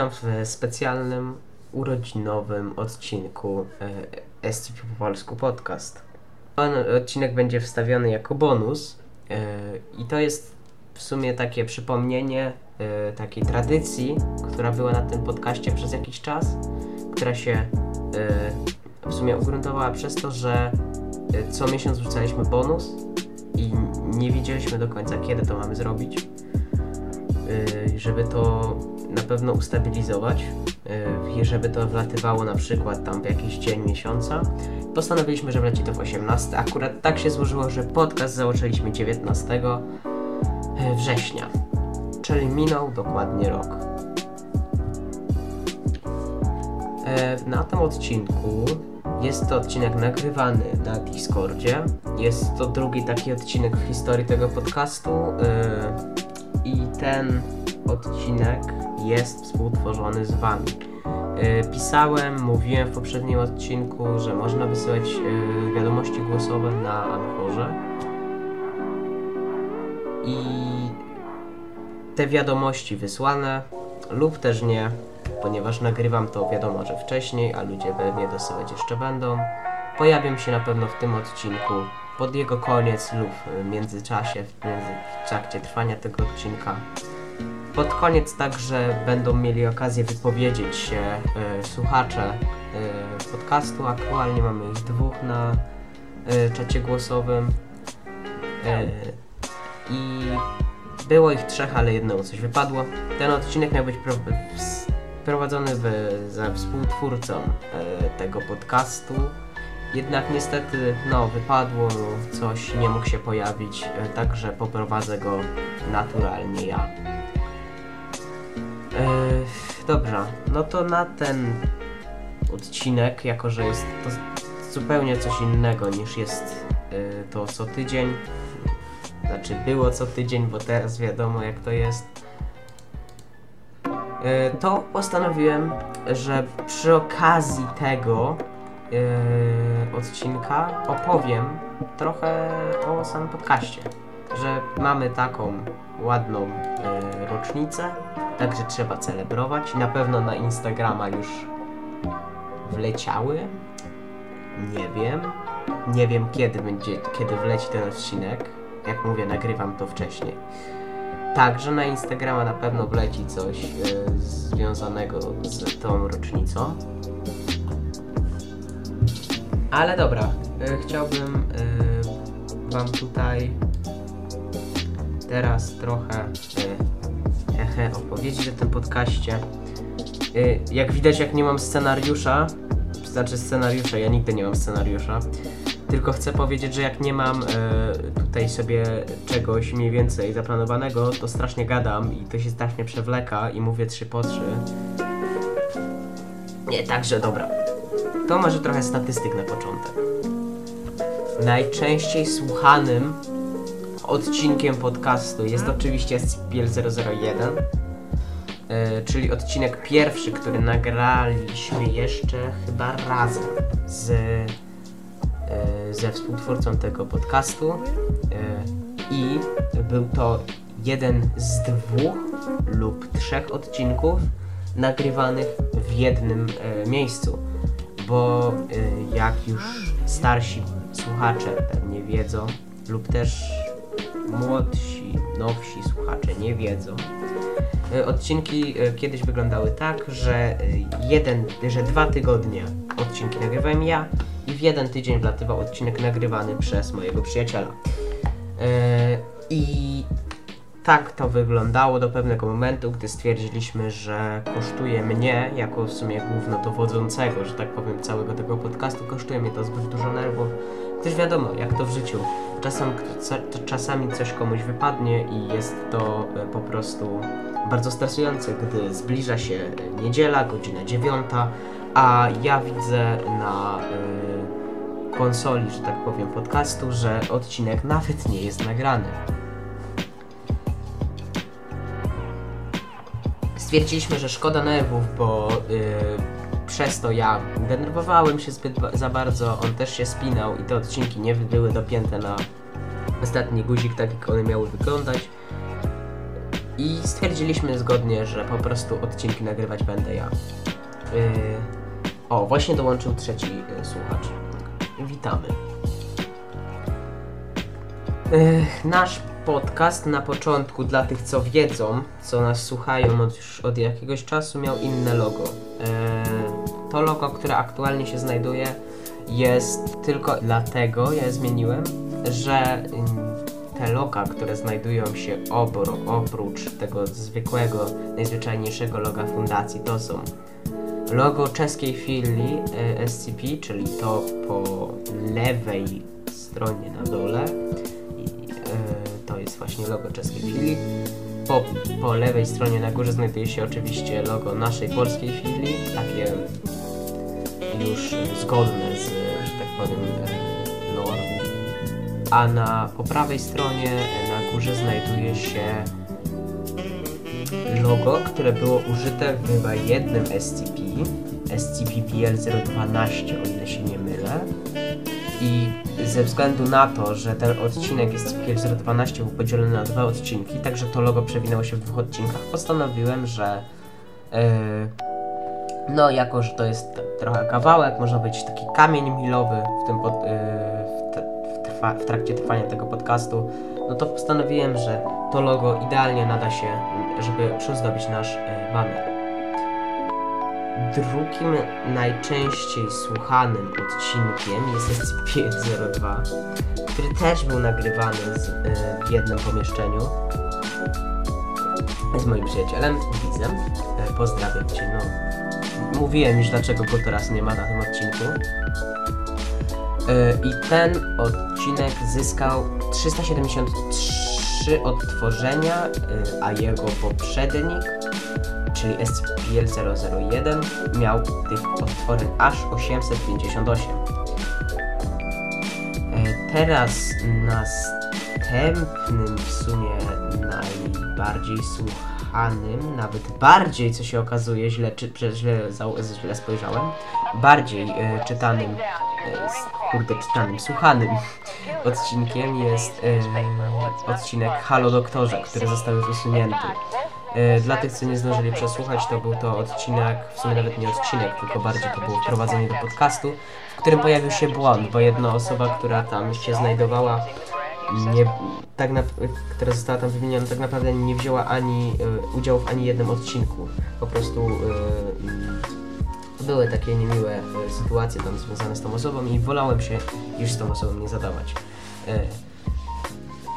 witam w specjalnym urodzinowym odcinku e, SCP po polsku podcast. Ten odcinek będzie wstawiony jako bonus e, i to jest w sumie takie przypomnienie e, takiej tradycji, która była na tym podcaście przez jakiś czas, która się w sumie ugruntowała przez to, że co miesiąc wrzucaliśmy bonus i nie wiedzieliśmy do końca kiedy to mamy zrobić żeby to na pewno ustabilizować i żeby to wlatywało na przykład tam w jakiś dzień miesiąca. Postanowiliśmy, że wleci to w 18. Akurat tak się złożyło, że podcast założyliśmy 19 y, września, czyli minął dokładnie rok. E, Na tym odcinku jest to odcinek nagrywany na Discordzie. Jest to drugi taki odcinek w historii tego podcastu. I ten odcinek jest współtworzony z Wami. Y, Pisałem, mówiłem w poprzednim odcinku, że można wysyłać y, wiadomości głosowe na Anchorze. I te wiadomości wysłane lub też nie, ponieważ nagrywam to wiadomo, że wcześniej, a ludzie pewnie dosyłać jeszcze będą. Pojawią się na pewno w tym odcinku pod jego koniec lub w międzyczasie, w, między, w trakcie trwania tego odcinka. Pod koniec także będą mieli okazję wypowiedzieć się e, słuchacze e, podcastu. Aktualnie mamy ich dwóch na e, czacie głosowym. I było ich trzech, ale jednemu coś wypadło. Ten odcinek miał być prowadzony w, za współtwórcą tego podcastu. Jednak niestety, no, wypadło coś, nie mógł się pojawić, także poprowadzę go naturalnie ja. E, dobra, no to na ten odcinek, jako że jest to zupełnie coś innego niż jest e, to co tydzień, znaczy było co tydzień, bo teraz wiadomo jak to jest, e, to postanowiłem, że przy okazji tego e, odcinka opowiem trochę o samym podcaście. Że mamy taką ładną e, rocznicę, także trzeba celebrować. Na pewno na Instagrama już wleciały. Nie wiem. Nie wiem kiedy będzie, kiedy wleci ten odcinek. Jak mówię, nagrywam to wcześniej. Także na Instagrama na pewno wleci coś e, związanego z tą rocznicą. Ale dobra, e, chciałbym e, Wam tutaj teraz trochę hehe, opowiedzieć o tym podcaście. E, jak widać, jak nie mam scenariusza, znaczy scenariusza, ja nigdy nie mam scenariusza, tylko chcę powiedzieć, że jak nie mam e, tutaj sobie czegoś mniej więcej zaplanowanego, to strasznie gadam i to się strasznie przewleka i mówię trzy po trzy. Nie, także dobra. To może trochę statystyk na początek. Najczęściej słuchanym odcinkiem podcastu jest oczywiście SCPL 001, e, czyli odcinek pierwszy, który nagraliśmy jeszcze chyba razem z, e, ze współtwórcą tego podcastu. E, i był to jeden z dwóch lub trzech odcinków nagrywanych w jednym miejscu. Bo jak już starsi słuchacze pewnie wiedzą, lub też młodsi, nowsi słuchacze nie wiedzą, y, odcinki y, kiedyś wyglądały tak, że y, jeden, że dwa tygodnie odcinki nagrywałem ja i w jeden tydzień wlatywał odcinek nagrywany przez mojego przyjaciela. I tak to wyglądało do pewnego momentu, gdy stwierdziliśmy, że kosztuje mnie, jako w sumie głównodowodzącego, że tak powiem, całego tego podcastu, kosztuje mnie to zbyt dużo nerwów. Gdyż wiadomo, jak to w życiu. Czasem, czasami coś komuś wypadnie i jest to e, po prostu bardzo stresujące, gdy zbliża się e, niedziela, godzina dziewiąta, a ja widzę na e, konsoli, że tak powiem, podcastu, że odcinek nawet nie jest nagrany. stwierdziliśmy, że szkoda nerwów, bo yy, przez to ja denerwowałem się zbyt ba- za bardzo, on też się spinał i te odcinki nie były dopięte na ostatni guzik, tak jak one miały wyglądać. I stwierdziliśmy zgodnie, że po prostu odcinki nagrywać będę ja. Yy, o, właśnie dołączył trzeci yy, słuchacz. Witamy. Yy, nasz podcast na początku, dla tych co wiedzą, co nas słuchają od, już od jakiegoś czasu, miał inne logo. Yy, to logo, które aktualnie się znajduje, jest tylko dlatego, ja je zmieniłem, że yy, te loga, które znajdują się obro, oprócz tego zwykłego, najzwyczajniejszego loga fundacji, to są logo czeskiej filii e, SCP, czyli to po lewej stronie na dole. E, to jest właśnie logo czeskiej filii. Po, po lewej stronie na górze znajduje się oczywiście logo naszej polskiej filii, takie już zgodne z, że tak powiem, e, lore. A na po prawej stronie e, na górze znajduje się logo, które było użyte w chyba jednym SCP, SCP-BL012, o ile się nie mylę. I ze względu na to, że ten odcinek SCP-012 był podzielony na dwa odcinki, także to logo przewinęło się w dwóch odcinkach, postanowiłem, że yy, no, jako że to jest trochę kawałek, może być taki kamień milowy w, tym pod, yy, w, te, w, trwa, w trakcie trwania tego podcastu, no to postanowiłem, że to logo idealnie nada się, żeby przyzdobić nasz e, banner. Drugim najczęściej słuchanym odcinkiem jest SCP-02, który też był nagrywany z, e, w jednym pomieszczeniu z moim przyjacielem, Wizem. E, pozdrawiam Cię, no. Mówiłem już dlaczego go teraz nie ma na tym odcinku. E, I ten odcinek zyskał 373 odtworzenia, y, a jego poprzednik, czyli SPL001, miał tych odtworzeń aż 858. E, teraz następnym w sumie najbardziej słuchanym, nawet bardziej, co się okazuje, źle, czy, źle, źle spojrzałem, bardziej e, czytanym z kurde czytanym, słuchanym odcinkiem jest e, odcinek Halo Doktorze, który został już usunięty. E, dla tych, co nie zdążyli przesłuchać, to był to odcinek, w sumie nawet nie odcinek, tylko bardziej to było wprowadzenie do podcastu, w którym pojawił się błąd, bo jedna osoba, która tam się znajdowała, nie, tak na, która została tam wymieniona, tak naprawdę nie wzięła ani e, udziału w ani jednym odcinku. Po prostu e, były takie niemiłe e, sytuacje tam związane z tą osobą i wolałem się już z tą osobą nie zadawać.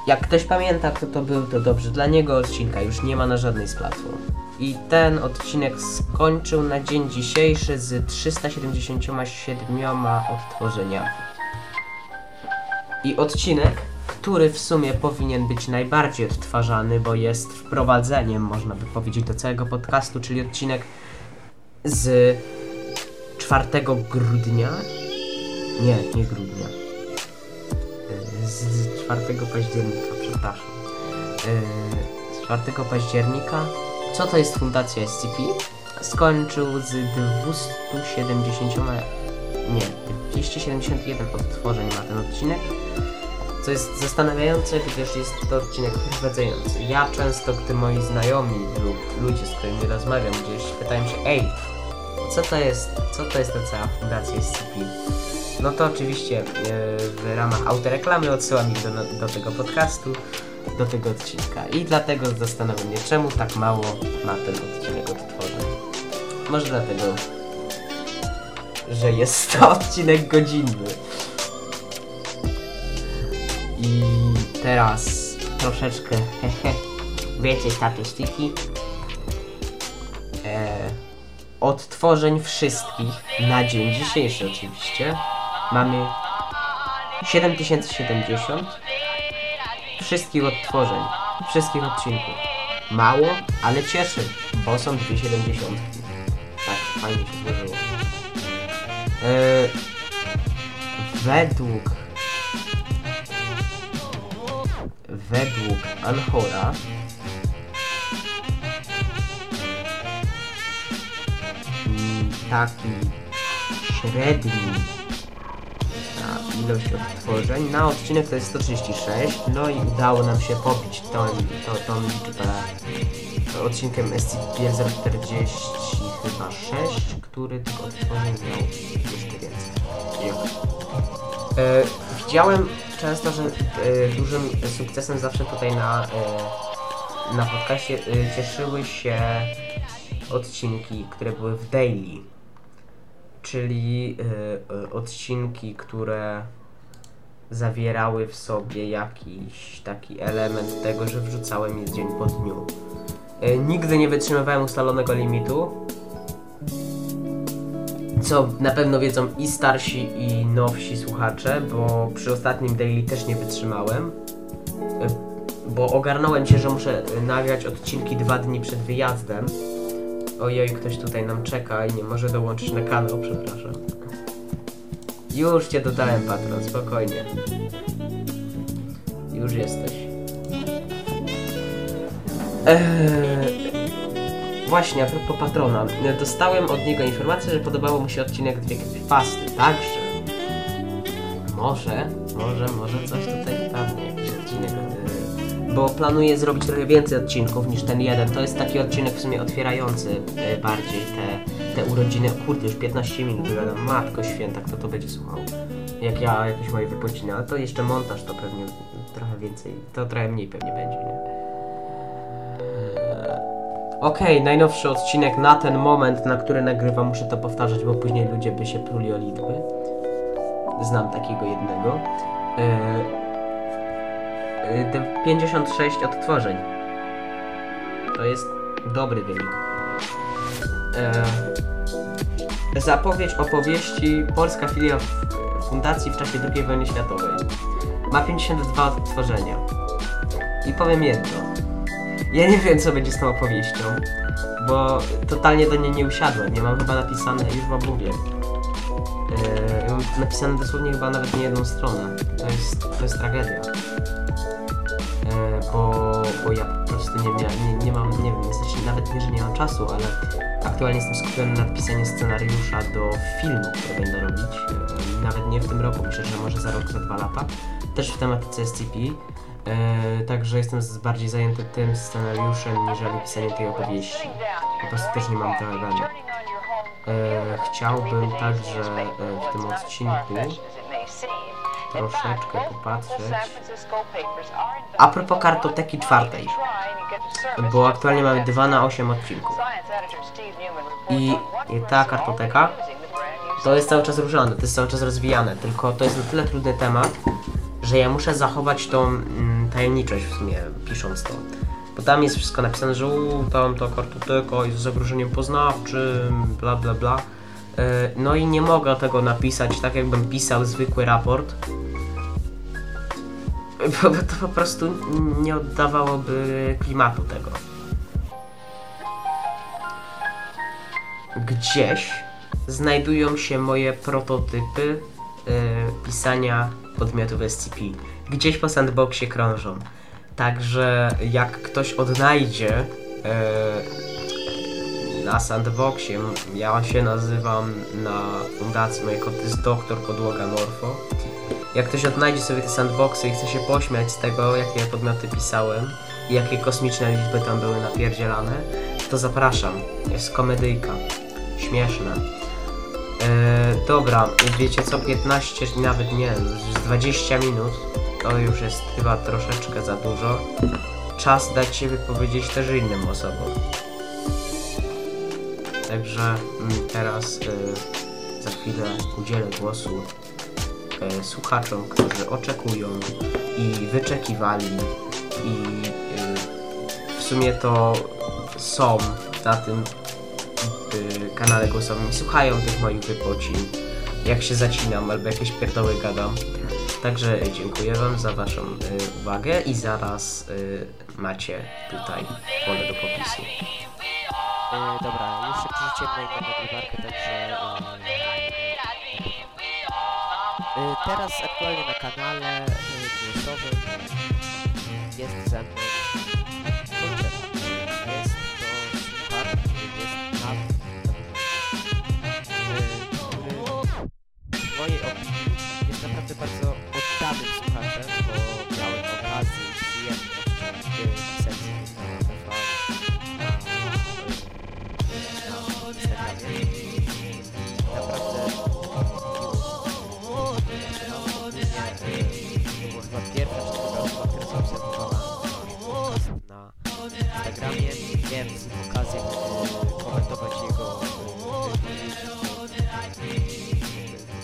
Jak ktoś pamięta, kto to był, to dobrze. Dla niego odcinka już nie ma na żadnej z platform. I ten odcinek skończył na dzień dzisiejszy z 377 odtworzeniami. I odcinek, który w sumie powinien być najbardziej odtwarzany, bo jest wprowadzeniem, można by powiedzieć, do całego podcastu, czyli odcinek z 4 grudnia. Nie, nie grudnia. E, z 4 października, przepraszam. E, z 4 października. Co to jest Fundacja SCP? Skończył z 270. Nie, 271 odtworzeń ma ten odcinek. Co jest zastanawiające, gdyż jest to odcinek wprowadzający. Ja często, gdy moi znajomi lub ludzie, z którymi rozmawiam gdzieś pytają się, ej, co to jest, co to jest ta cała fundacja SCP? No to oczywiście e, w ramach autoreklamy odsyłam ich do, do tego podcastu, do tego odcinka. I dlatego zastanawiam się, czemu tak mało ma ten odcinek odtworzeń. Może dlatego, że jest to odcinek godzinny. I teraz troszeczkę, wiecie statystyki. Eee, odtworzeń wszystkich na dzień dzisiejszy oczywiście mamy 7070 wszystkich odtworzeń, wszystkich odcinków. Mało, ale cieszy, bo są 270. Tak, fajnie się złożyło. Yy, według według Anhora taki średni na ilość odtworzeń. Na odcinek to jest 136, no i udało nam się pobić tą, tą, tą liczbę odcinkiem SCP-040 chyba 6, który tylko odtworzeń miał jeszcze więcej. E, widziałem często, że e, dużym sukcesem zawsze tutaj na, e, na podcaście e, cieszyły się odcinki, które były w daily. Czyli odcinki, które zawierały w sobie jakiś taki element tego, że wrzucałem je dzień po dniu. Nigdy nie wytrzymywałem ustalonego limitu, co na pewno wiedzą i starsi, i nowsi słuchacze, bo przy ostatnim daily też nie wytrzymałem. Bo ogarnąłem się, że muszę nagrać odcinki dwa dni przed wyjazdem. Ojej, ktoś tutaj nam czeka i nie może dołączyć na kanał, przepraszam. Już cię dodałem, patron, spokojnie. Już jesteś. Eee, właśnie, a propos patrona. Dostałem od niego informację, że podobało mu się odcinek Dwie Creepypasty, także... Może, może, może coś tutaj wpadnie, jakiś odcinek. eee, Bo planuję zrobić trochę więcej odcinków niż ten jeden. To jest taki odcinek w sumie otwierający e, bardziej te, te urodziny. Kurde, już 15 minut wygadam. Matko święta, kto to będzie słuchał? Jak ja jakieś moje wypociny, ale to jeszcze montaż to pewnie trochę więcej, to trochę mniej pewnie będzie, nie? Okej, najnowszy odcinek na ten moment, na który nagrywam, muszę to powtarzać, bo później ludzie by się pluli o liczby. Znam takiego jednego. Eee, te 56 odtworzeń. To jest dobry wynik. Eee, zapowiedź opowieści Polska filia fundacji w czasie II wojny światowej. Ma 52 odtworzenia. I powiem jedno. Ja nie wiem, co będzie z tą opowieścią, bo totalnie do niej nie usiadłem. Ja mam chyba napisane, już wam mówię. Yy, mam napisane dosłownie chyba nawet nie jedną stronę. To jest, to jest tragedia. Yy, bo, bo ja po prostu nie, mia, nie, nie mam, nie wiem, sensie nawet nie, że nie mam czasu, ale aktualnie jestem skupiony na pisaniu scenariusza do filmu, który będę robić. Yy, nawet nie w tym roku, myślę, że może za rok, za dwa lata. Też w tematyce SCP. Yy, także jestem z- bardziej zajęty tym scenariuszem, niżeli pisaniem tej opowieści. Po prostu też nie mam weny. E, chciałbym także e, w tym odcinku troszeczkę popatrzeć. A propos kartoteki czwartej, bo aktualnie mamy 2 na 8 odcinków. I, I ta kartoteka to jest cały czas różane, to jest cały czas rozwijane, tylko to jest na tyle trudny temat, że ja muszę zachować tą mm, tajemniczość w sumie, pisząc to. Bo tam jest wszystko napisane, że tam ta kartoteka jest z zagrożeniem poznawczym, bla bla bla. E, No i nie mogę tego napisać tak, jakbym pisał zwykły raport. Bo to po prostu nie oddawałoby klimatu tego. Gdzieś znajdują się moje prototypy e, pisania podmiotów SCP. Gdzieś po sandboxie krążą. Także jak ktoś odnajdzie e, na sandboxie, ja się nazywam na fundacji, moje konto jest doktor podłoga morfo. Jak ktoś odnajdzie sobie te sandboxy i chce się pośmiać z tego, jakie podmioty pisałem i jakie kosmiczne liczby tam były napierdzielane, to zapraszam. Jest komedyjka. Śmieszne. Dobra, wiecie co, 15, nawet nie, z 20 minut, to już jest chyba troszeczkę za dużo. Czas dać się wypowiedzieć też innym osobom. Także mm, teraz e, za chwilę udzielę głosu e, słuchaczom, którzy oczekują i wyczekiwali i e, w sumie to są na tym y, kanale głosowym i słuchają tych moich wypocin, jak się zacinam albo jakieś pierdoły gadam. Także dziękuję Wam za Waszą y, uwagę i zaraz y, macie tutaj pole do popisu. E, dobra, się przerzuciłem na nagrywarkę, także... E, e, teraz aktualnie na kanale e, jest ze mną na Instagramie, więc okazję komentować jego e,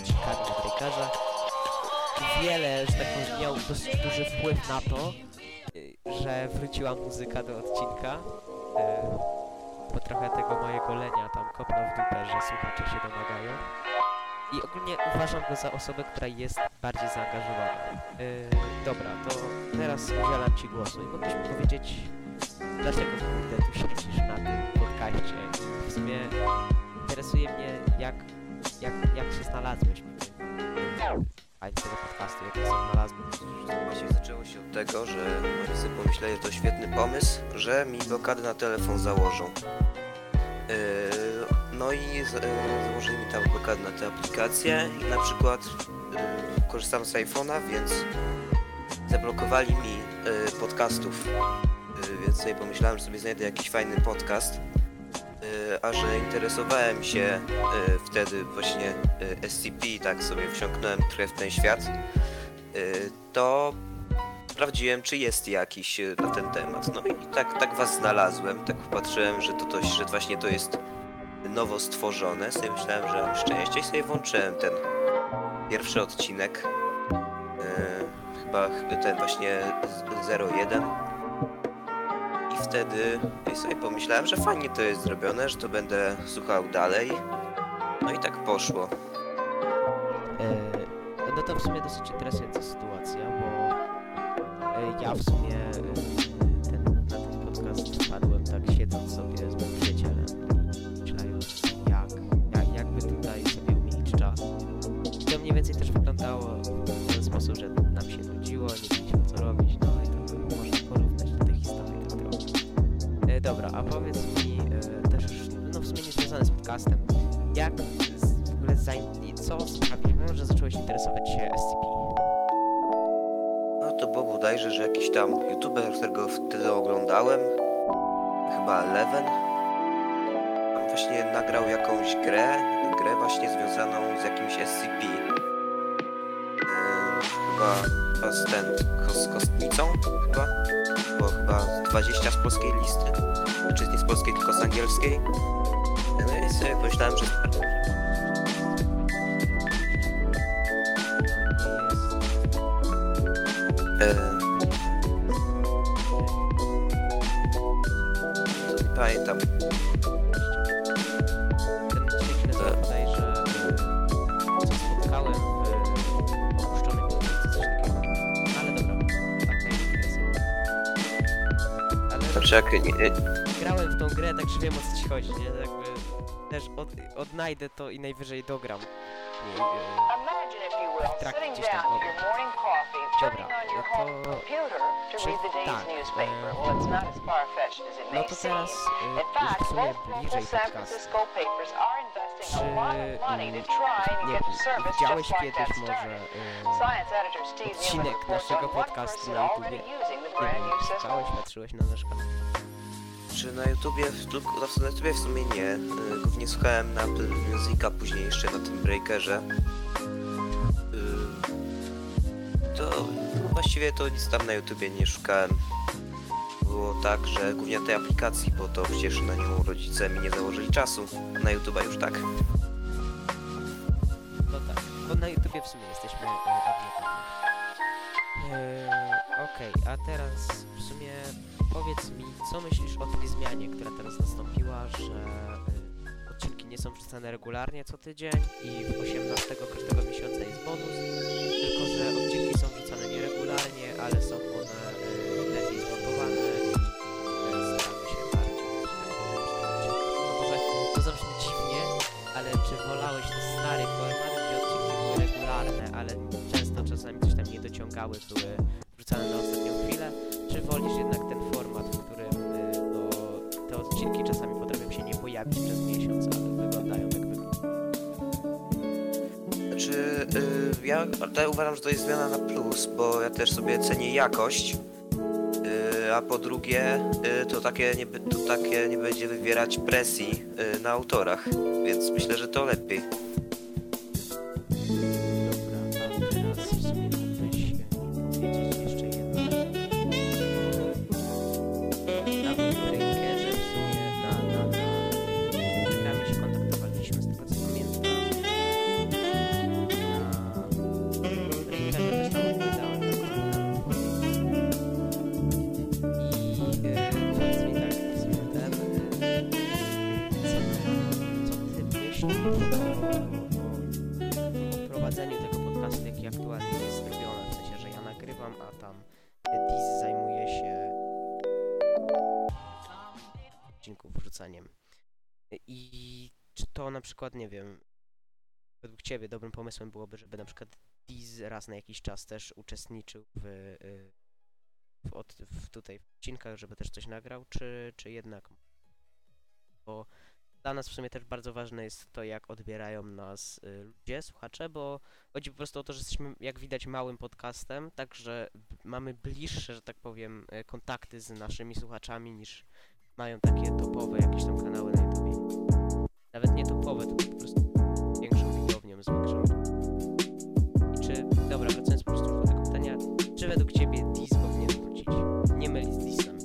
ciekawe breakerze. Wiele, że tak powiem, miał dosyć duży wpływ na to, e, że wróciła muzyka do odcinka. E, po trochę tego mojego lenia tam kopnął w dupę, że słuchacze się domagają. I ogólnie uważam go za osobę, która jest bardziej zaangażowana. Yy, dobra, to teraz udzielam Ci głosu i mógłbyś mi powiedzieć, dlaczego kurde tu siedzisz na tym podcaście. W sumie interesuje mnie, jak, jak, jak się znalazłeś w tym fajnie tego podcastu, jak się znalazłeś. Właśnie zaczęło się od tego, że moi sobie pomyśleli, że to świetny pomysł, że mi blokady na telefon założą. Yy, no i yy, założyli mi tam blokady na tę aplikację i na przykład yy, korzystam z iPhone'a, więc zablokowali mi yy, podcastów. Więc sobie pomyślałem, że sobie znajdę jakiś fajny podcast. A że interesowałem się wtedy właśnie SCP, tak sobie wsiąknąłem trochę w ten świat, to sprawdziłem, czy jest jakiś na ten temat. No i tak, tak was znalazłem, tak popatrzyłem, że to coś, że właśnie to jest nowo stworzone. Sobie myślałem, że mam szczęście i sobie włączyłem ten pierwszy odcinek. Yy, chyba ten właśnie z- 01. I wtedy sobie pomyślałem, że fajnie to jest zrobione, że to będę słuchał dalej. No i tak poszło. E, no to w sumie dosyć interesująca sytuacja, bo e, ja w sumie a powiedz mi e, też no w sumie nie związane z podcastem, jak z, w ogóle zain- co sprawiło, że zacząłeś interesować się SCP? No to było bodajże, że jakiś tam youtuber, którego wtedy oglądałem, chyba Leven, on właśnie nagrał jakąś grę, grę właśnie związaną z jakimś SCP. Yy, chyba, chyba z ten, z kostnicą, chyba, bo chyba 20 z polskiej listy, czy nie z polskiej, tylko z angielskiej. No i sobie pomyślałem, że nie pamiętam. Bodajże e, Ale Znaczy nie, grałem w tą grę, także wiem o co ci chodzi, nie? Jakby też od, odnajdę to i najwyżej dogram. Nie, e, Imagine, if you will, trakcie sitting gdzieś tam down to your morning coffee, Dobra, turning on your home to- computer to czy read the day's tak, newspaper. e, Well, it's not as far-fetched as it no may to seem. teraz, In już w sumie most local bliżej San podcastu. Francisco papers are investing a Czy lot of money to try and nie get service widziałeś just like kiedyś może started. e, Science editor Steve Newman odcinek reports naszego one podcastu person na already YouTubie? using the nie wiem, system. patrzyłeś na nasz kanał? Czy na YouTubie, na YouTubie w sumie nie. Głównie słuchałem na Apple Musica, później jeszcze na tym Breakerze. Yy, To właściwie to nic tam na YouTubie nie szukałem. Było tak, że głównie na tej aplikacji, bo to przecież na nią rodzice mi nie założyli czasu. A na YouTuba już tak. No tak, bo na YouTubie w sumie jesteśmy admiotami. Eee, Okej, a teraz powiedz mi, co myślisz o tej zmianie, która teraz nastąpiła, że e, odcinki nie są wrzucane regularnie co tydzień i w 18 każdego miesiąca jest bonus, uważam, że to jest zmiana na plus, bo ja też sobie cenię jakość. Yy, a po drugie, yy, to, takie nie, to takie nie będzie wywierać presji yy, na autorach, więc myślę, że to lepiej. Przykład, nie wiem, według Ciebie dobrym pomysłem byłoby, żeby na przykład Diz raz na jakiś czas też uczestniczył w, y, w, od, w tutaj w odcinkach, żeby też coś nagrał, czy, czy jednak bo dla nas w sumie też bardzo ważne jest to, jak odbierają nas y, ludzie, słuchacze, bo chodzi po prostu o to, że jesteśmy, jak widać, małym podcastem, także mamy bliższe, że tak powiem, y, kontakty z naszymi słuchaczami niż mają takie topowe jakieś tam kanały na YouTube. Topowe, tylko po prostu większą widownią, z większą. I czy, dobra, wracając po prostu do tego pytania, czy według Ciebie Diz powinien wrócić? Nie mylić z Disem.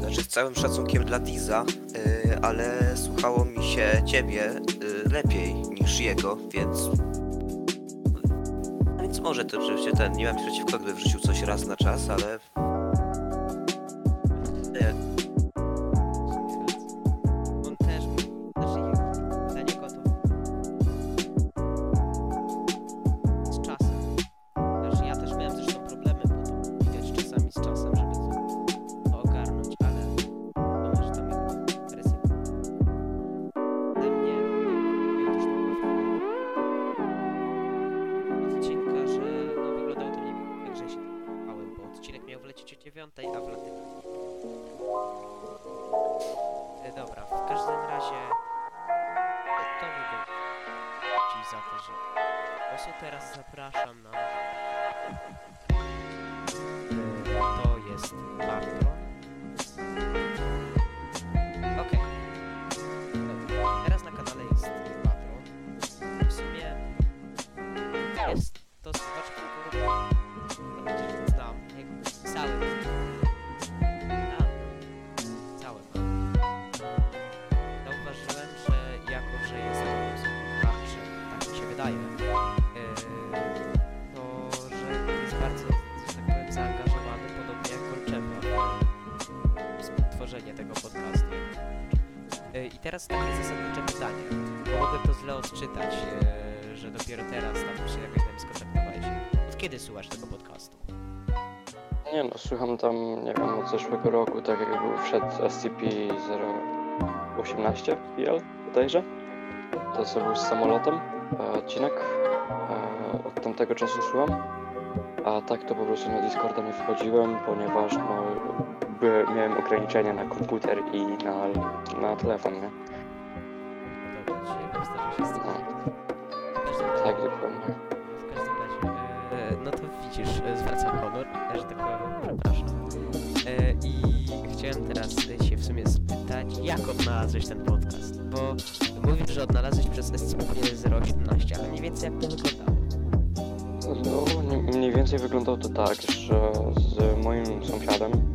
Znaczy z całym szacunkiem dla Diza, y, ale słuchało mi się ciebie y, lepiej niż jego, więc... Może to oczywiście ten, nie mam przeciwko, gdyby wrzucił coś raz na czas, ale... dziewiątej, a wlatywał E, Dobra, w każdym razie to wygląda ci za to, że prostu teraz zapraszam na to jest Bartron I teraz takie zasadnicze pytanie, mogłem to źle odczytać, yy, że dopiero teraz tam się jakoś tam skontaktowałeś. Od kiedy słuchasz tego podcastu? Nie no, słucham tam, nie wiem, od zeszłego roku, tak jak był wszedł SCP-018 PL, bodajże. To co był z samolotem, e, odcinek. E, od tamtego czasu słucham. A tak to po prostu na Discorda nie wchodziłem, ponieważ no, by, miałem ograniczenia na komputer i na, na telefon, nie? Dobra, dzisiaj powtarza się z tym. No, tak, dokładnie. W każdym razie, e, no to widzisz, e, zwracam honor, że tak powiem, przepraszam. E, I chciałem teraz e, się w sumie spytać, jak odnalazłeś ten podcast? Bo mówisz, że odnalazłeś przez SCP-018, ale mniej więcej jak to wyglądało? No, nie- mniej więcej wyglądało to tak, że z moim sąsiadem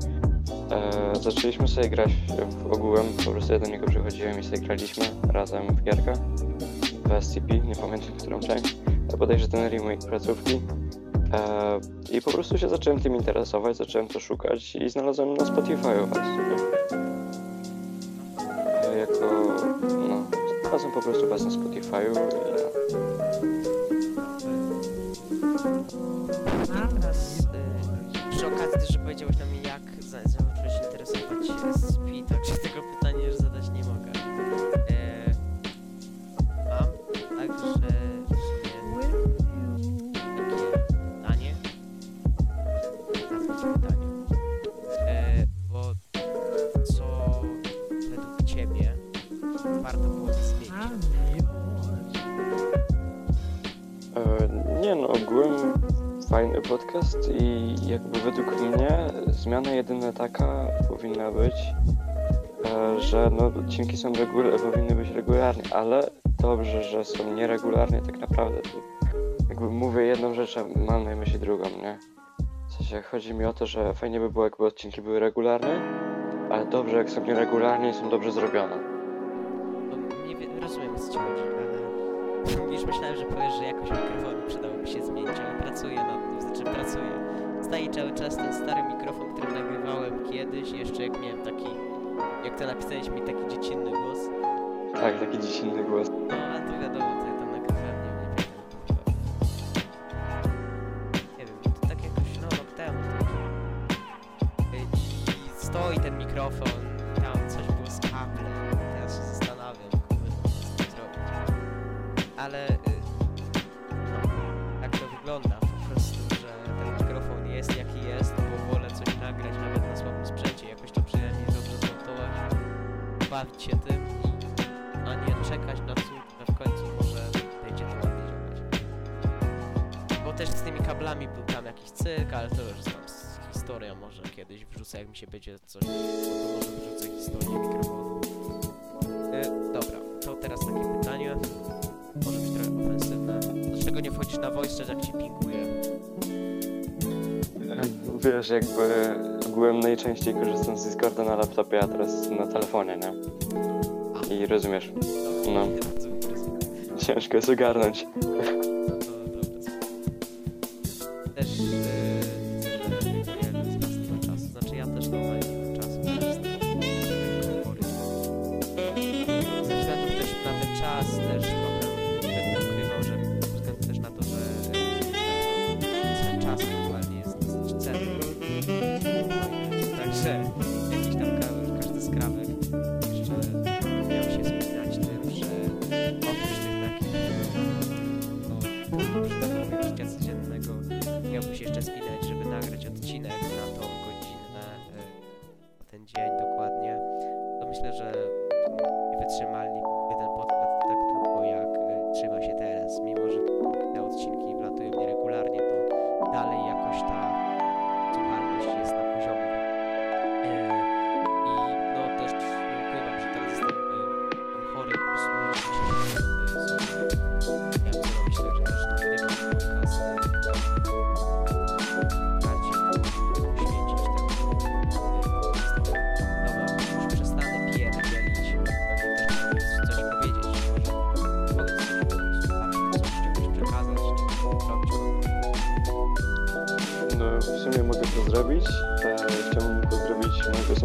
e, zaczęliśmy sobie grać w ogółem, po prostu ja do niego przychodziłem i sobie graliśmy razem w gierkę w SCP, nie pamiętam którą część, bodajże ten remake placówki. E, i po prostu się zacząłem tym interesować, zacząłem to szukać i znalazłem na Spotify was e, jako, no, znalazłem po prostu was na Spotify'u i teraz e, przy okazji że powiedziałeś nam zmiana jedyna taka powinna być, e, że no odcinki są regul- powinny być regularnie, ale dobrze, że są nieregularnie tak naprawdę. Jakby mówię jedną rzecz, a mam na myśli drugą, nie? W sensie chodzi mi o to, że fajnie by było jakby odcinki były regularne, ale dobrze jak są nieregularnie i są dobrze zrobione. No, nie wiem, rozumiem co ci chodzi, ale już myślałem, że powiesz, że jakoś mikrofonu przydałoby się zmienić, ale pracuję nad tym, znaczy pracuję staje cały czas ten stary mikrofon, który nagrywałem kiedyś, jeszcze jak miałem taki, jak to napisałeś mi, taki dziecinny głos. Tak, taki dziecinny głos. No, a to wiadomo, to ja to nagrywałem, nie wiem, nie wiem, to tak jakoś, no, rok temu. I stoi ten mikrofon, tam coś było z teraz się zastanawiam, kurde, co zrobić. Ale bawić się tym, a nie czekać na cud, że w końcu może to ładnie działać. Bo też z tymi kablami był tam jakiś cyrk, ale to już znam z historia, może kiedyś wrzucę, jak mi się będzie coś, to może wrzucę historię mikrofonu. Y, dobra, to teraz takie pytanie. Może być trochę ofensywne. Dlaczego nie wchodzisz na voice chat, jak ci pinguje? Wiesz, jakby ogółem najczęściej korzystam z Discorda na laptopie, a teraz na telefonie, nie? I rozumiesz, No. ciężko jest ogarnąć.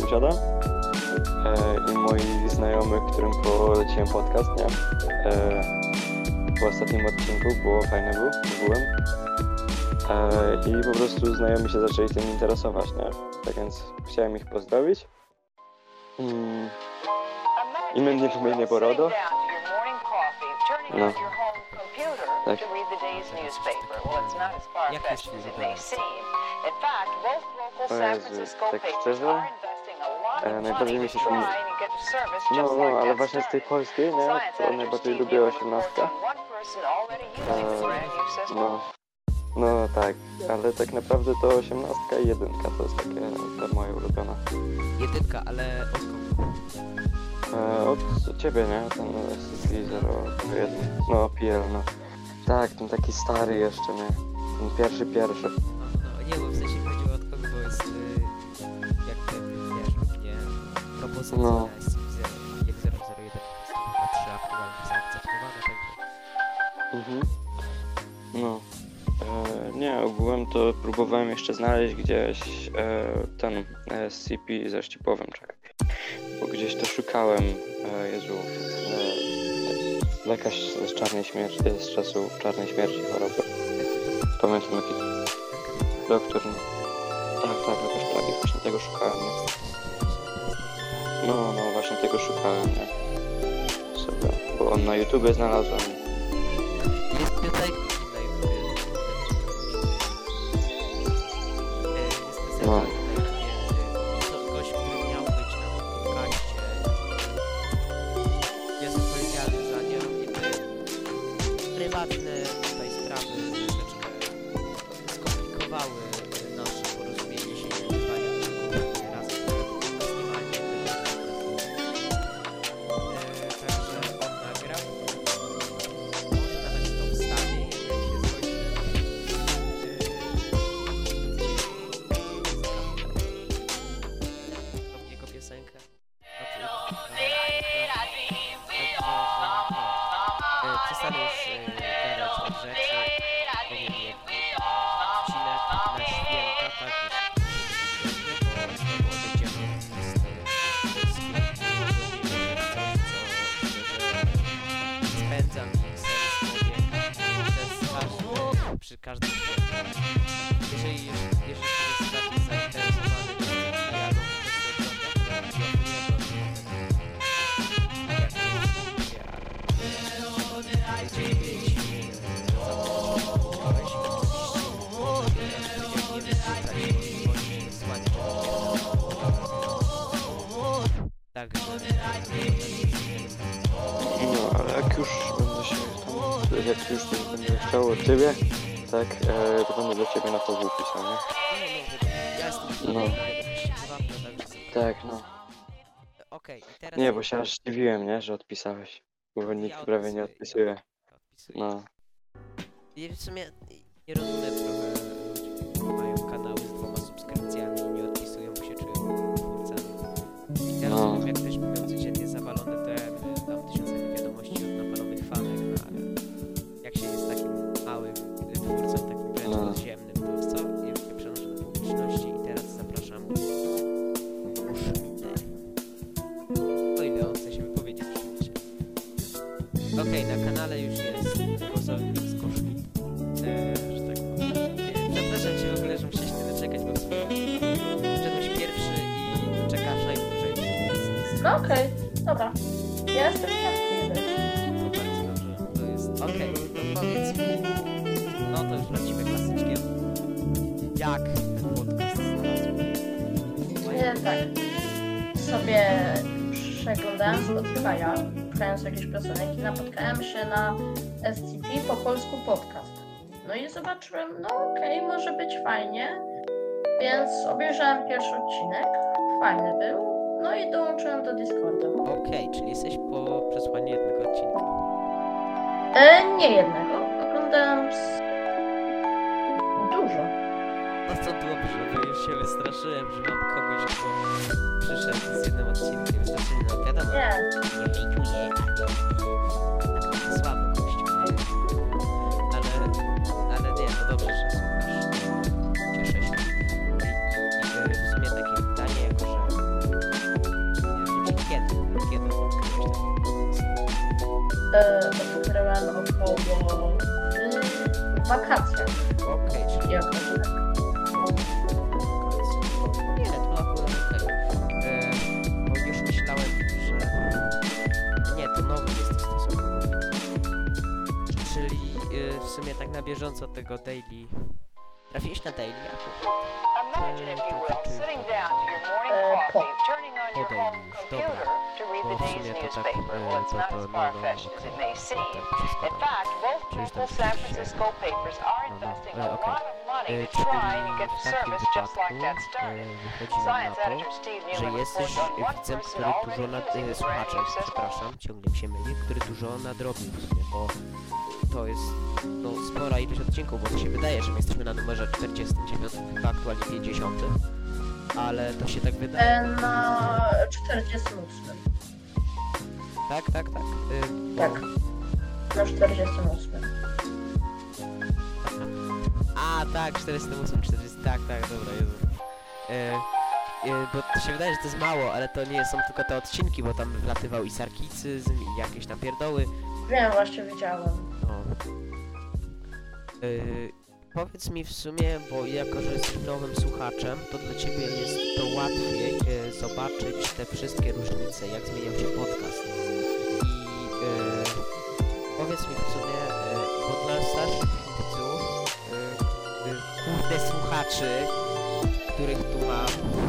Sąsiada e, i moich znajomych, którym poleciłem podcast, nie? E, po ostatnim odcinku, było fajny był, byłem. E, I po prostu znajomi się zaczęli tym interesować, nie? Tak więc chciałem ich pozdrowić. Mm, Imiennie wymienię Borodo. No. No. Tak. To fact, both local O Jezu, tak szczerze? E, najbardziej mi się service No, no, ale właśnie z tej polskiej, nie? To najbardziej lubię report osiemnastkę. on one person already using Eee, brand new system. No, no tak, ale tak naprawdę to osiemnastka i jedynka to jest takie ta moja ulubiona. Jedynka, ale od kogo? E, od ciebie, nie? Ten SCP-01. No, PL, no. Tak, ten taki stary jeszcze, nie? Ten pierwszy, pierwszy. No, no, nie, bo w sensie chodziło No. na SCP jak 001 po prostu chyba 3 aktualnie Mhm. No. E, nie, ogółem to próbowałem jeszcze znaleźć gdzieś e, ten SCP ze Ścipowym, czekaj. Bo gdzieś to szukałem, e, Jezu, e, lekarz z czarnej śmierci, z czasów czarnej śmierci choroby. Pamiętam jaki doktor, no. Tak, tak, lekarz plagi, właśnie tego szukałem. No, no, właśnie tego szukałem, nie? Bo on na YouTubie znalazłem. Już coś będę chciał od ciebie, tak, e, to będę do ciebie na to pisał, nie? Ja jestem No. prywatny, także... Tak, no. Okej, i teraz... Nie, bo się aż zdziwiłem, nie, że odpisałeś. Bo nikt prawie nie odpisuje. Odpisuję. No. I w sumie nie rozumiem trochę ludzi, którzy mają kanały z dwoma subskrypcjami i nie odpisują, bo się czują twórcami. Ja No. rozumiem, jak ktoś No okej, dobra. Ja jestem szczęśliwy. to bardzo dobrze. To jest... Okej, to powiedz mi... No to już lecimy klasyczkiem. Jak ten podcast znalazł? Nie, tak. Sobie przeglądałem Spotify'a, szukając jakiejś piosenek i napotkałem się na SCP po polsku podcast. No i zobaczyłem, no okej, może być fajnie. Więc obejrzałem pierwszy odcinek, fajny był. No i dołączyłem do Discorda. Okej, czyli jesteś po przesłaniu jednego odcinka. E, nie jednego. Oglądałem z... dużo. No to dobrze, bo już się wystraszyłem, że mam kogoś, kto przyszedł z jednym odcinkiem. Znaczy, no wiadomo, Nie, nie hejtuję, ale taki słaby gościu, nie? Ale, ale nie, to dobrze, że odkryłem około w wakacjach. Okej, czyli Jakoś tak. Nie, to akurat okej. E, Bo już myślałem, że... Nie, to nowy jest stosunek. Czyli e, w sumie tak na bieżąco tego daily... Trafiłeś na daily? Jakub? Uh, to read Bo w sumie to tak, e, to, to, no, no, seem. Tak, się- are No, no, e, okej. E, e, na to, że jesteś widzem, który dużo nad... e, słuchaczem, przepraszam, ciągle się myli, który dużo nadrobił w sumie, bo to jest no, spora ilość odcinków, bo to się wydaje, że my jesteśmy na numerze 49, chyba aktualnie 50, ale to się tak wydaje. E, na 48. Tak, tak, tak. Y, Tak. Na 48. A, tak, 408, 40, tak, tak, dobra, Jezu. E, bo to się wydaje, że to jest mało, ale to nie są tylko te odcinki, bo tam wlatywał i sarkicyzm, i jakieś tam pierdoły. Wiem, właśnie widziałem. No. Yy, powiedz mi w sumie, bo jako, że jesteś nowym słuchaczem, to dla ciebie jest to łatwiej e, zobaczyć te wszystkie różnice, jak zmieniał się podcast. I e, powiedz mi w sumie, e, bo dla starszych widzów, e, kurde słuchaczy, których tu mam,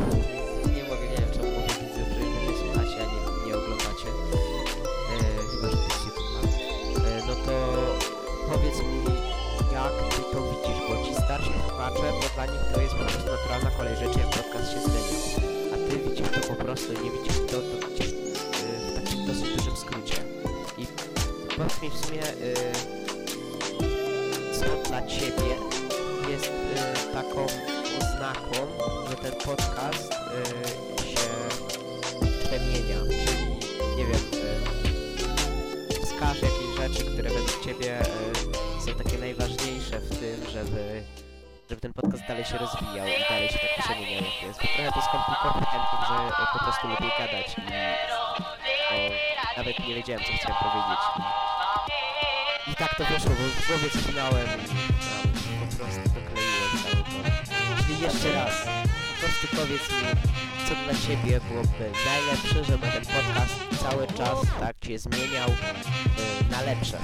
Ciebie byłoby najlepsze, żeby ten podcast cały czas tak się zmieniał y, na lepsze.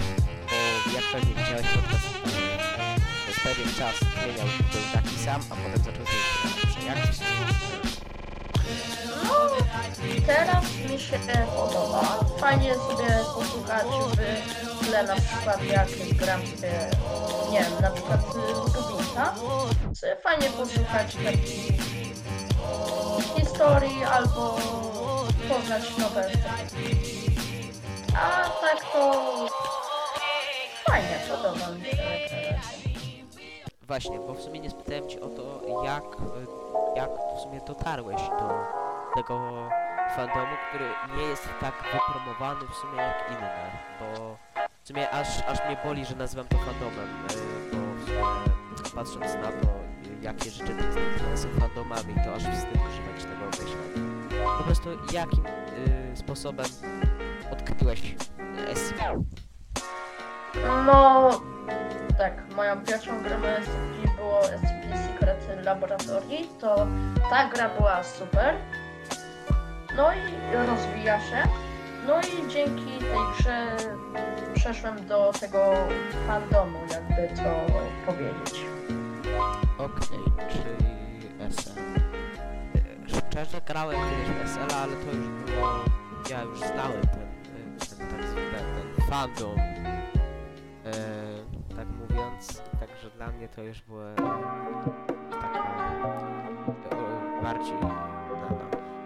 Bo jak pewnie widziałeś podcast y, przez pewien czas zmieniał, był taki sam, a potem zaczął zmieniać się na lepsze. Jak się No, teraz mi się podoba. Fajnie sobie posłuchać w tle na przykład jak gram sobie, nie wiem, na przykład Rubinsa. Sobie Fajnie posłuchać takich historii albo poznać nowe techniki. A tak to fajnie, podoba mi się. Właśnie, bo w sumie nie spytałem cię o to, jak, y, jak w sumie dotarłeś do tego fandomu, który nie jest tak wypromowany w sumie jak inne, bo w sumie aż, aż mnie boli, że nazywam to fandomem, y, bo sumie patrząc na to, jakie rzeczy są fandomami, to aż wstyd używać tego określenia. Po prostu jakim y, sposobem odkryłeś SCP? No, tak, moją pierwszą grą SCP było SCP Secret Laboratory, to ta gra była super. No i rozwija się. No i dzięki tej grze przeszłem do tego fandomu, jakby to powiedzieć. Okej, czyli SL. E, Szczerze grałem kiedyś w SL, ale to już było... Ja już znałem ten, e, ten tak zwany ten fandom. E, tak mówiąc, także dla mnie to już było taka bardziej.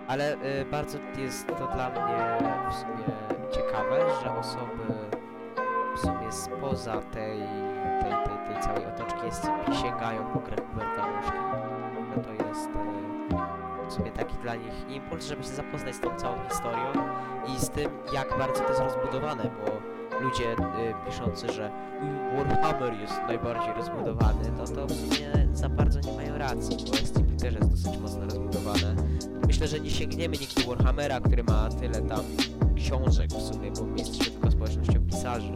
Ale e, bardzo jest to dla mnie w sumie ciekawe, że osoby w sumie spoza tej, tej, tej, tej całej otoczki SCP sięgają po grę Huberta. No to jest e, w sumie taki dla nich impuls, żeby się zapoznać z tą całą historią i z tym, jak bardzo to jest rozbudowane, bo ludzie e, piszący, że "Mm, Warhammer jest najbardziej rozbudowany, no to w sumie za bardzo nie mają racji, bo SCP też jest dosyć mocno rozbudowane. Myślę, że nie sięgniemy nigdy Warhammera, który ma tyle tam książek w sumie, bo jesteśmy tylko społecznością pisarzy,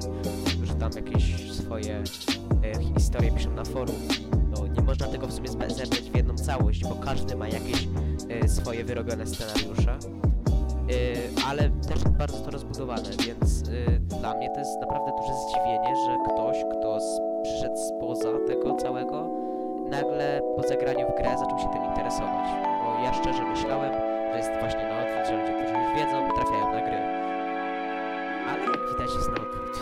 którzy tam jakieś swoje e, historie piszą na forum no, nie można tego w sumie zebrać w jedną całość, bo każdy ma jakieś e, swoje wyrobione scenariusze, ale też jest bardzo to rozbudowane, więc e, dla mnie to jest naprawdę duże zdziwienie, że ktoś, kto s- przyszedł spoza tego całego, nagle po zagraniu w grę zaczął się tym interesować, bo ja szczerze myślałem, że jest właśnie na odwrót, że ludzie, którzy już wiedzą, trafiają na gry. Ale jak widać jest na odwrót.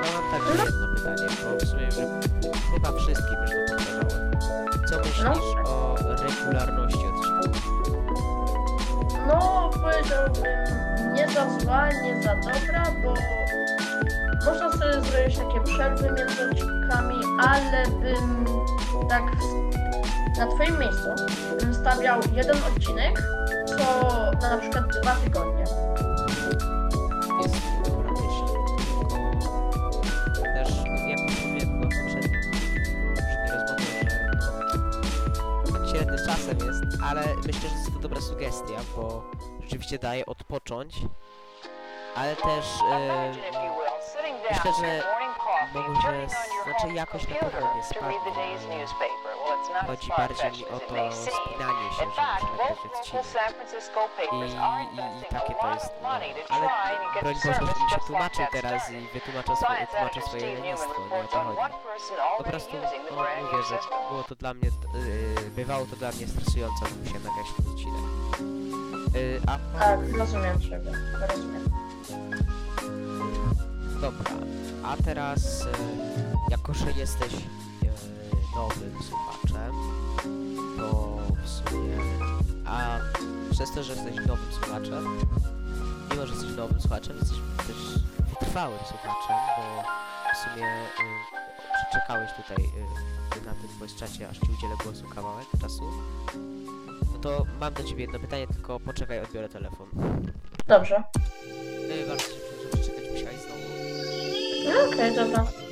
No mam także jedno pytanie, bo w sumie chyba wszystkim już to powtarzałem. Co myślisz o regularności odcinków? No, powiedziałbym nie za zła, nie za dobra, bo można sobie zrobić takie przerwy między odcinkami, ale bym tak na twoim miejscu bym stawiał jeden odcinek co na przykład dwa tygodnie. Jest myśl, tylko też jak już mówiłem chyba w poprzednim rozmowie, że tak średnio czasem jest, ale myślę, że jest to dobra sugestia, bo rzeczywiście daje odpocząć, ale też e, myślę, że może, znaczy jakoś na pewno nie spadnie, chodzi bardziej mi o to spinanie się, że muszę nagrać odcinek. I, i, i takie to jest, no, ale broń Boże, żebym się tłumaczył teraz i wytłumaczył swoje, tłumaczył swoje lenistwo, nie o to chodzi. Po prostu, no, mówię, że było to dla mnie, yy, bywało to dla mnie stresujące, musiałem nagrać ten odcinek. Yy, a Tak, rozumiem ciebie, rozumiem. Dobra, a teraz, e, jako że jesteś e, nowym słuchaczem, to w sumie, a przez to, że jesteś nowym słuchaczem, mimo że jesteś nowym słuchaczem, jesteś też wytrwałym słuchaczem, bo w sumie przeczekałeś tutaj e, na tym voice czacie, aż ci udzielę głosu kawałek czasu. To mam do ciebie jedno pytanie, tylko poczekaj, odbiorę telefon. Dobrze. E, bardzo się że czekać musiałeś znowu. No okej, dobra.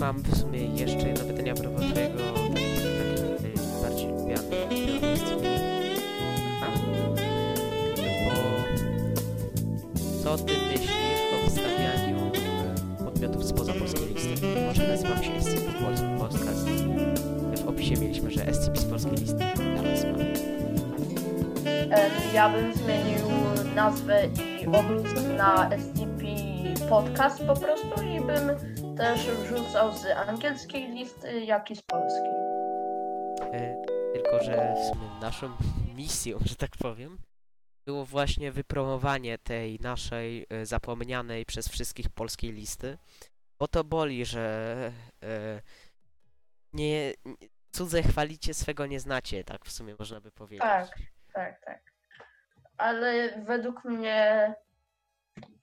Mam w sumie jeszcze jedno pytanie a propos twojego bardziej wiadomości. Bo co ty myślisz o wstawianiu e, podmiotów spoza polskiej listy? Może nazywam się SCP Polski Podcast. W opisie mieliśmy, że SCP z polskiej listy. Teraz mamy. Em, Ja bym zmienił nazwę i opis na SCP Podcast po prostu wrzucał z angielskiej listy, jak i z polskiej. E, tylko, że w sumie naszą misją, że tak powiem, było właśnie wypromowanie tej naszej e, zapomnianej przez wszystkich polskiej listy. Bo to boli, że e, nie, cudze chwalicie, swego nie znacie, tak w sumie można by powiedzieć. Tak. Tak, tak. Ale według mnie,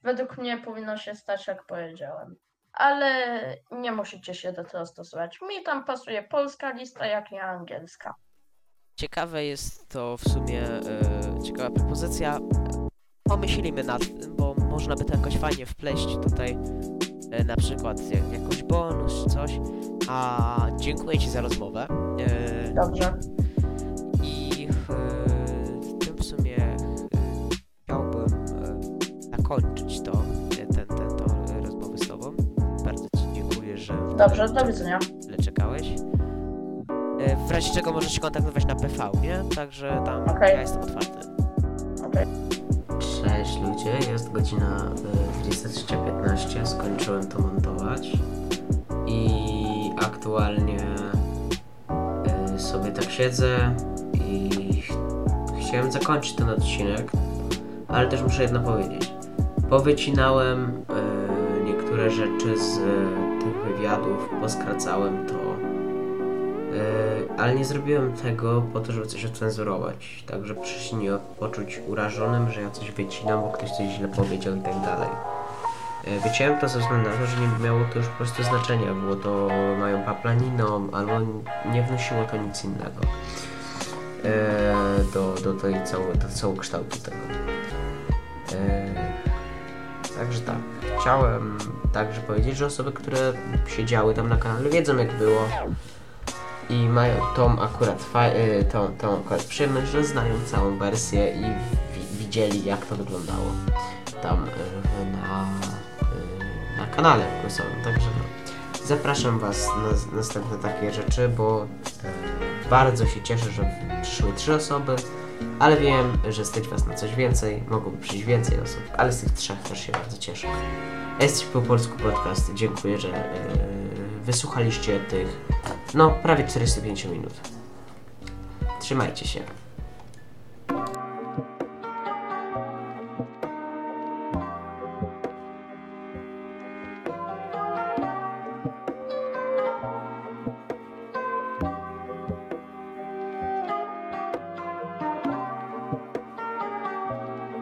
według mnie powinno się stać, jak powiedziałem. Ale nie musicie się do tego stosować. Mi tam pasuje polska lista, jak nie angielska. Ciekawe jest to w sumie, e, ciekawa propozycja. Pomyślimy nad tym, bo można by to jakoś fajnie wpleść tutaj, e, na przykład jak, jakoś bonus czy coś. A dziękuję Ci za rozmowę. E, Dobrze. I e, tym w sumie e, chciałbym e, zakończyć to, że Dobrze, do widzenia. tyle czekałeś. E, W razie czego możesz się kontaktować na PV, nie? Także tam Okej. ja jestem otwarty. Cześć ludzie, jest godzina y, 23.15, skończyłem to montować i aktualnie y, sobie tak siedzę i ch- chciałem zakończyć ten odcinek, ale też muszę jedno powiedzieć. Powycinałem y, niektóre rzeczy z y, wywiadów, poskracałem to, y, ale nie zrobiłem tego po to, żeby coś ocenzurować. Także proszę się nie poczuć urażonym, że ja coś wycinam, bo ktoś coś źle powiedział i tak dalej. Y, Wyciąłem to ze względu na to, że nie miało to już po prostu znaczenia. Było to moją paplaniną, albo nie wnosiło to nic innego y, do, do tej całego, do całokształtu tego. Y, Także tak. Chciałem także powiedzieć, że osoby, które siedziały tam na kanale wiedzą jak było i mają tą akurat, y, tą, tą akurat przyjemność, że znają całą wersję i wi- widzieli jak to wyglądało tam y, na, y, na kanale głosowym. Także no. Zapraszam Was na następne takie rzeczy, bo bardzo się cieszę, że przyszły trzy osoby, ale wiem, że stać Was na coś więcej, mogłoby przyjść więcej osób, ale z tych trzech też się bardzo cieszę. Jesteś po polsku podcast. Dziękuję, że y, wysłuchaliście tych no prawie 45 minut. Trzymajcie się.